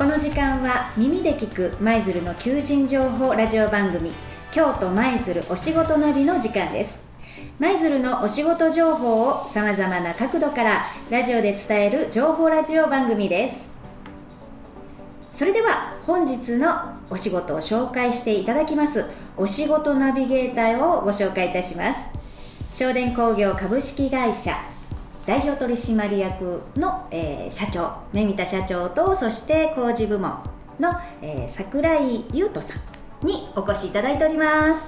この時間は耳で聞く舞鶴の求人情報ラジオ番組京都舞鶴お仕事ナビの時間です。舞鶴のお仕事情報をさまざまな角度からラジオで伝える情報ラジオ番組です。それでは本日のお仕事を紹介していただきますお仕事ナビゲーターをご紹介いたします。正電工業株式会社代表取締役の、えー、社長目見田社長とそして工事部門の、えー、桜井優斗さんにお越しいただいております。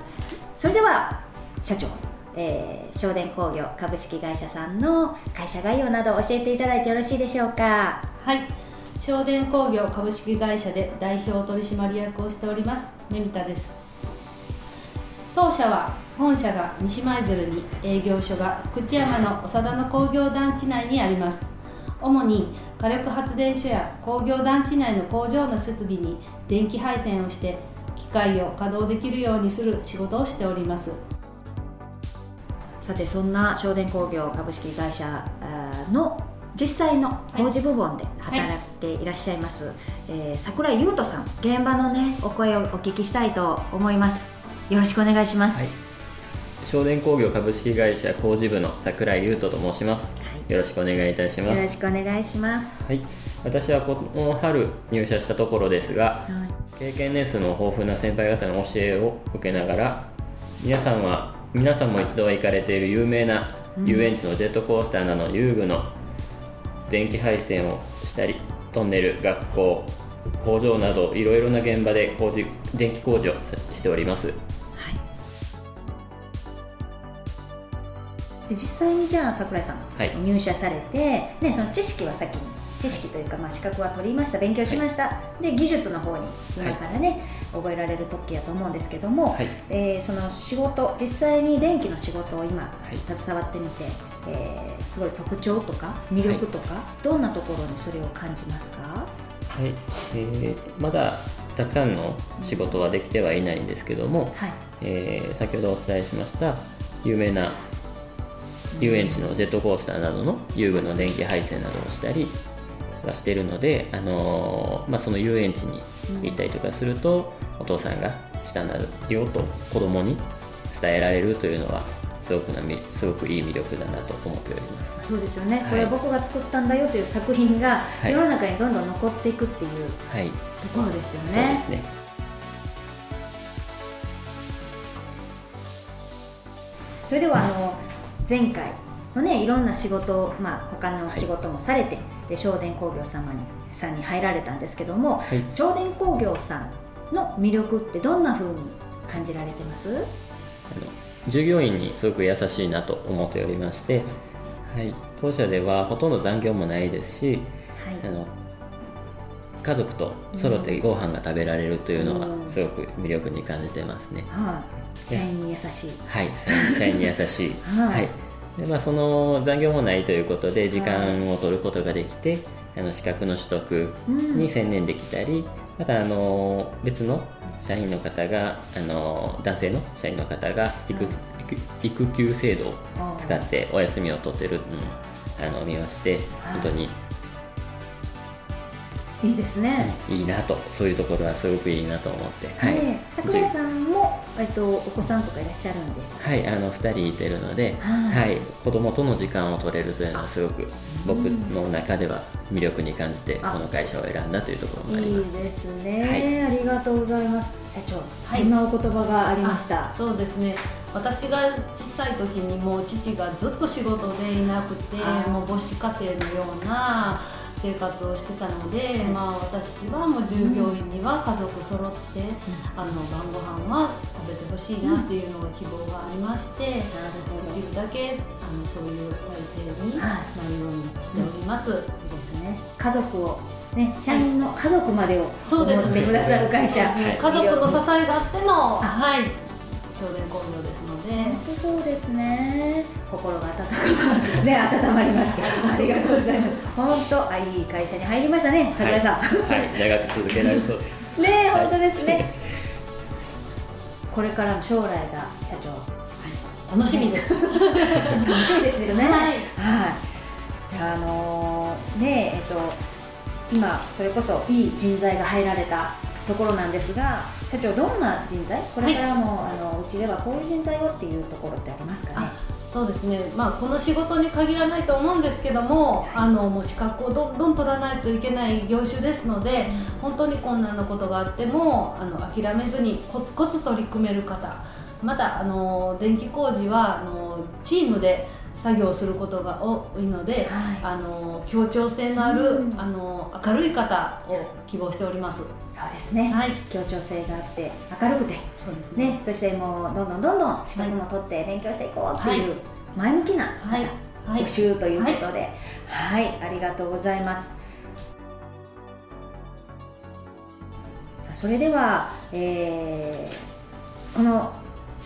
それでは社長、えー、正電工業株式会社さんの会社概要など教えていただいてよろしいでしょうか？はい。正電工業株式会社で代表取締役をしております目見田です。当社は本社が西舞鶴に営業所が福知山の長田の工業団地内にあります。主に火力発電所や工業団地内の工場の設備に電気配線をして機械を稼働できるようにする仕事をしております。さてそんな正電工業株式会社の実際の工事部門で働いていらっしゃいます、はい、えー、桜井優斗さん現場のねお声をお聞きしたいと思います。よろしくお願いします、はい正電工業株式会社工事部の櫻井優斗と申します、はい、よろしくお願いいたします。よろしくお願いします。はい。私はこの春入社したところですが、はい、経験年数の豊富な先輩方の教えを受けながら皆さんは皆さんも一度は行かれている有名な遊園地のジェットコースターなどの遊具の電気配線をしたりトンネル学校工場などいろいろな現場で工事電気工事をしております実際にじゃあ櫻井さん、はい、入社されて、ね、その知識は先に知識というか、まあ、資格は取りました勉強しました、はい、で技術の方に今からね、はい、覚えられる時やと思うんですけども、はい、えー、その仕事実際に電気の仕事を今、携わってみて、えー、すごい特徴とか魅力とか、どんなところにそれを感じますか？はい、えー、まだたくさんの仕事はできてはいないんですけども、はい。えー、先ほどお伝えしました有名な遊園地のジェットコースターなどの遊具の電気配線などをしたりはしてるので、あのー、まあ、その遊園地に行ったりとかすると、お父さんがしたんだよと子供に伝えられるというのはすごくなすごくいい魅力だなと思っております。そうですよね、はい、これ僕が作ったんだよという作品が世の中にどんどん残っていくっていう、はい、ところですよね。そうですね。それではあの、前回のねいろんな仕事まあ他の仕事もされて、はい、で正電工業様にさんに入られたんですけども、はい、正電工業さんの魅力ってどんなふうに感じられてます？従業員にすごく優しいなと思っておりまして、はい、当社ではほとんど残業もないですし、はい、あの家族と揃ってご飯が食べられるというのはすごく魅力に感じてますね。はい、社員に優しい。はい、社員に優しい。はい、でまあ、その残業もないということで時間を取ることができて、あの資格の取得に専念できたり、うん、またあの別の社員の方があの男性の社員の方が育,、育休制度を使ってお休みを取ってるのをあの見まして本当にいいですね。いいなとそういうところはすごくいいなと思って、はい、桜井さんも、えっと、お子さんとかいらっしゃるんですはいあの2人いてるので、はい、子供との時間を取れるというのはすごく僕の中では魅力に感じてこの会社を選んだというところもあります。いいですね、はい、ありがとうございます社長、はい、今お言葉がありました。そうですね。私が小さい時にもう父がずっと仕事でいなくてもう母子家庭のような生活をしてたので、まあ、私はもう従業員には家族揃って、うん、あの晩ご飯は食べてほしいなっていうのが希望がありまして、できるだけあのそういう体制になるようにしております。はい、ですね。家族をね、社員の家族までをそうですね。くださる会社、ね、家族の支えがあっての、はい、少年工業ですので本当そうですね。心が温まね温まりますありがとうございます。本当あいい会社に入りましたね桜井さん、はい、はい、長く続けられそうです。ね本当ですね、これからの将来が社長、楽しみです。楽しみですよね。はい。はい。じゃあ、あのー、ねえっと今それこそいい人材が入られたところなんですが社長どんな人材？これからも、はい、あのうちではこういう人材をっていうところってありますかね？そうですね、まあ、この仕事に限らないと思うんですけども、あのもう資格をどんどん取らないといけない業種ですので、本当に困難なことがあってもあの諦めずにコツコツ取り組める方またあの電気工事はあのチームで作業することが多いので、はい、あの協調性のある、うん、あの明るい方を希望しております。そうですね。はい、協調性があって明るくて、そうですね。ねそしてもうどんどんどんどん資格も取って勉強していこうっていう前向きな方、はい。はい、募集ということで、はい、ありがとうございます。さあそれでは、えー、この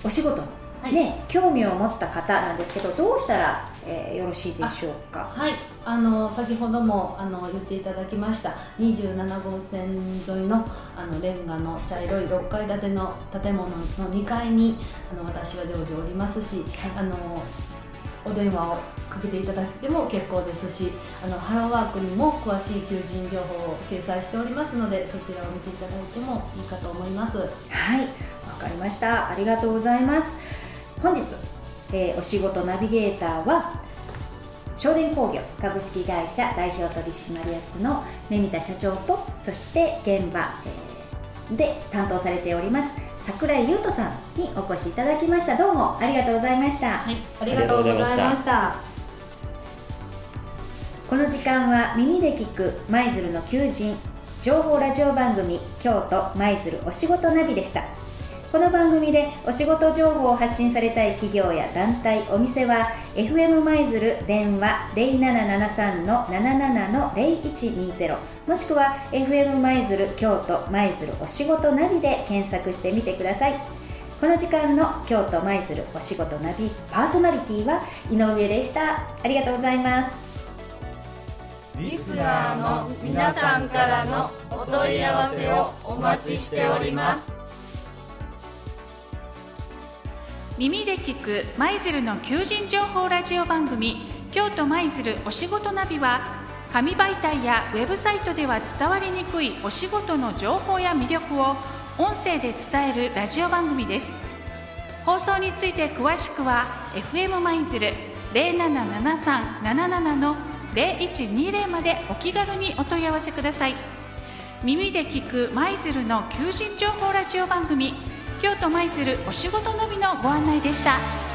お仕事はい、ね、興味を持った方なんですけどどうしたら、えー、よろしいでしょうか？はい。あの先ほどもあの言っていただきました。27号線沿いのあのレンガの茶色い6階建ての建物の2階にあの私は常時おりますし、あのお電話をかけていただいても結構ですしあのハローワークにも詳しい求人情報を掲載しておりますのでそちらを見ていただいてもいいかと思います。はい。わかりました。ありがとうございます本日、えー、お仕事ナビゲーターは商電工業株式会社代表取締役の目見田社長とそして現場、えー、で担当されております桜井優斗さんにお越しいただきました。どうもありがとうございました、はい、ありがとうございました。この時間は耳で聞く舞鶴の求人情報ラジオ番組京都舞鶴お仕事ナビでしたこの番組でお仕事情報を発信されたい企業や団体お店は FM 舞鶴電話0773-77-0120もしくは FM 舞鶴京都舞鶴お仕事ナビで検索してみてください。この時間の京都舞鶴お仕事ナビパーソナリティは井上でした。ありがとうございます。リスナーの皆さんからのお問い合わせをお待ちしております。耳で聞く舞鶴の求人情報ラジオ番組京都舞鶴お仕事ナビは紙媒体やウェブサイトでは伝わりにくいお仕事の情報や魅力を音声で伝えるラジオ番組です。放送について詳しくは FM 舞鶴0773-77の0120までお気軽にお問い合わせください。耳で聞く舞鶴の求人情報ラジオ番組京都舞鶴お仕事のみのご案内でした。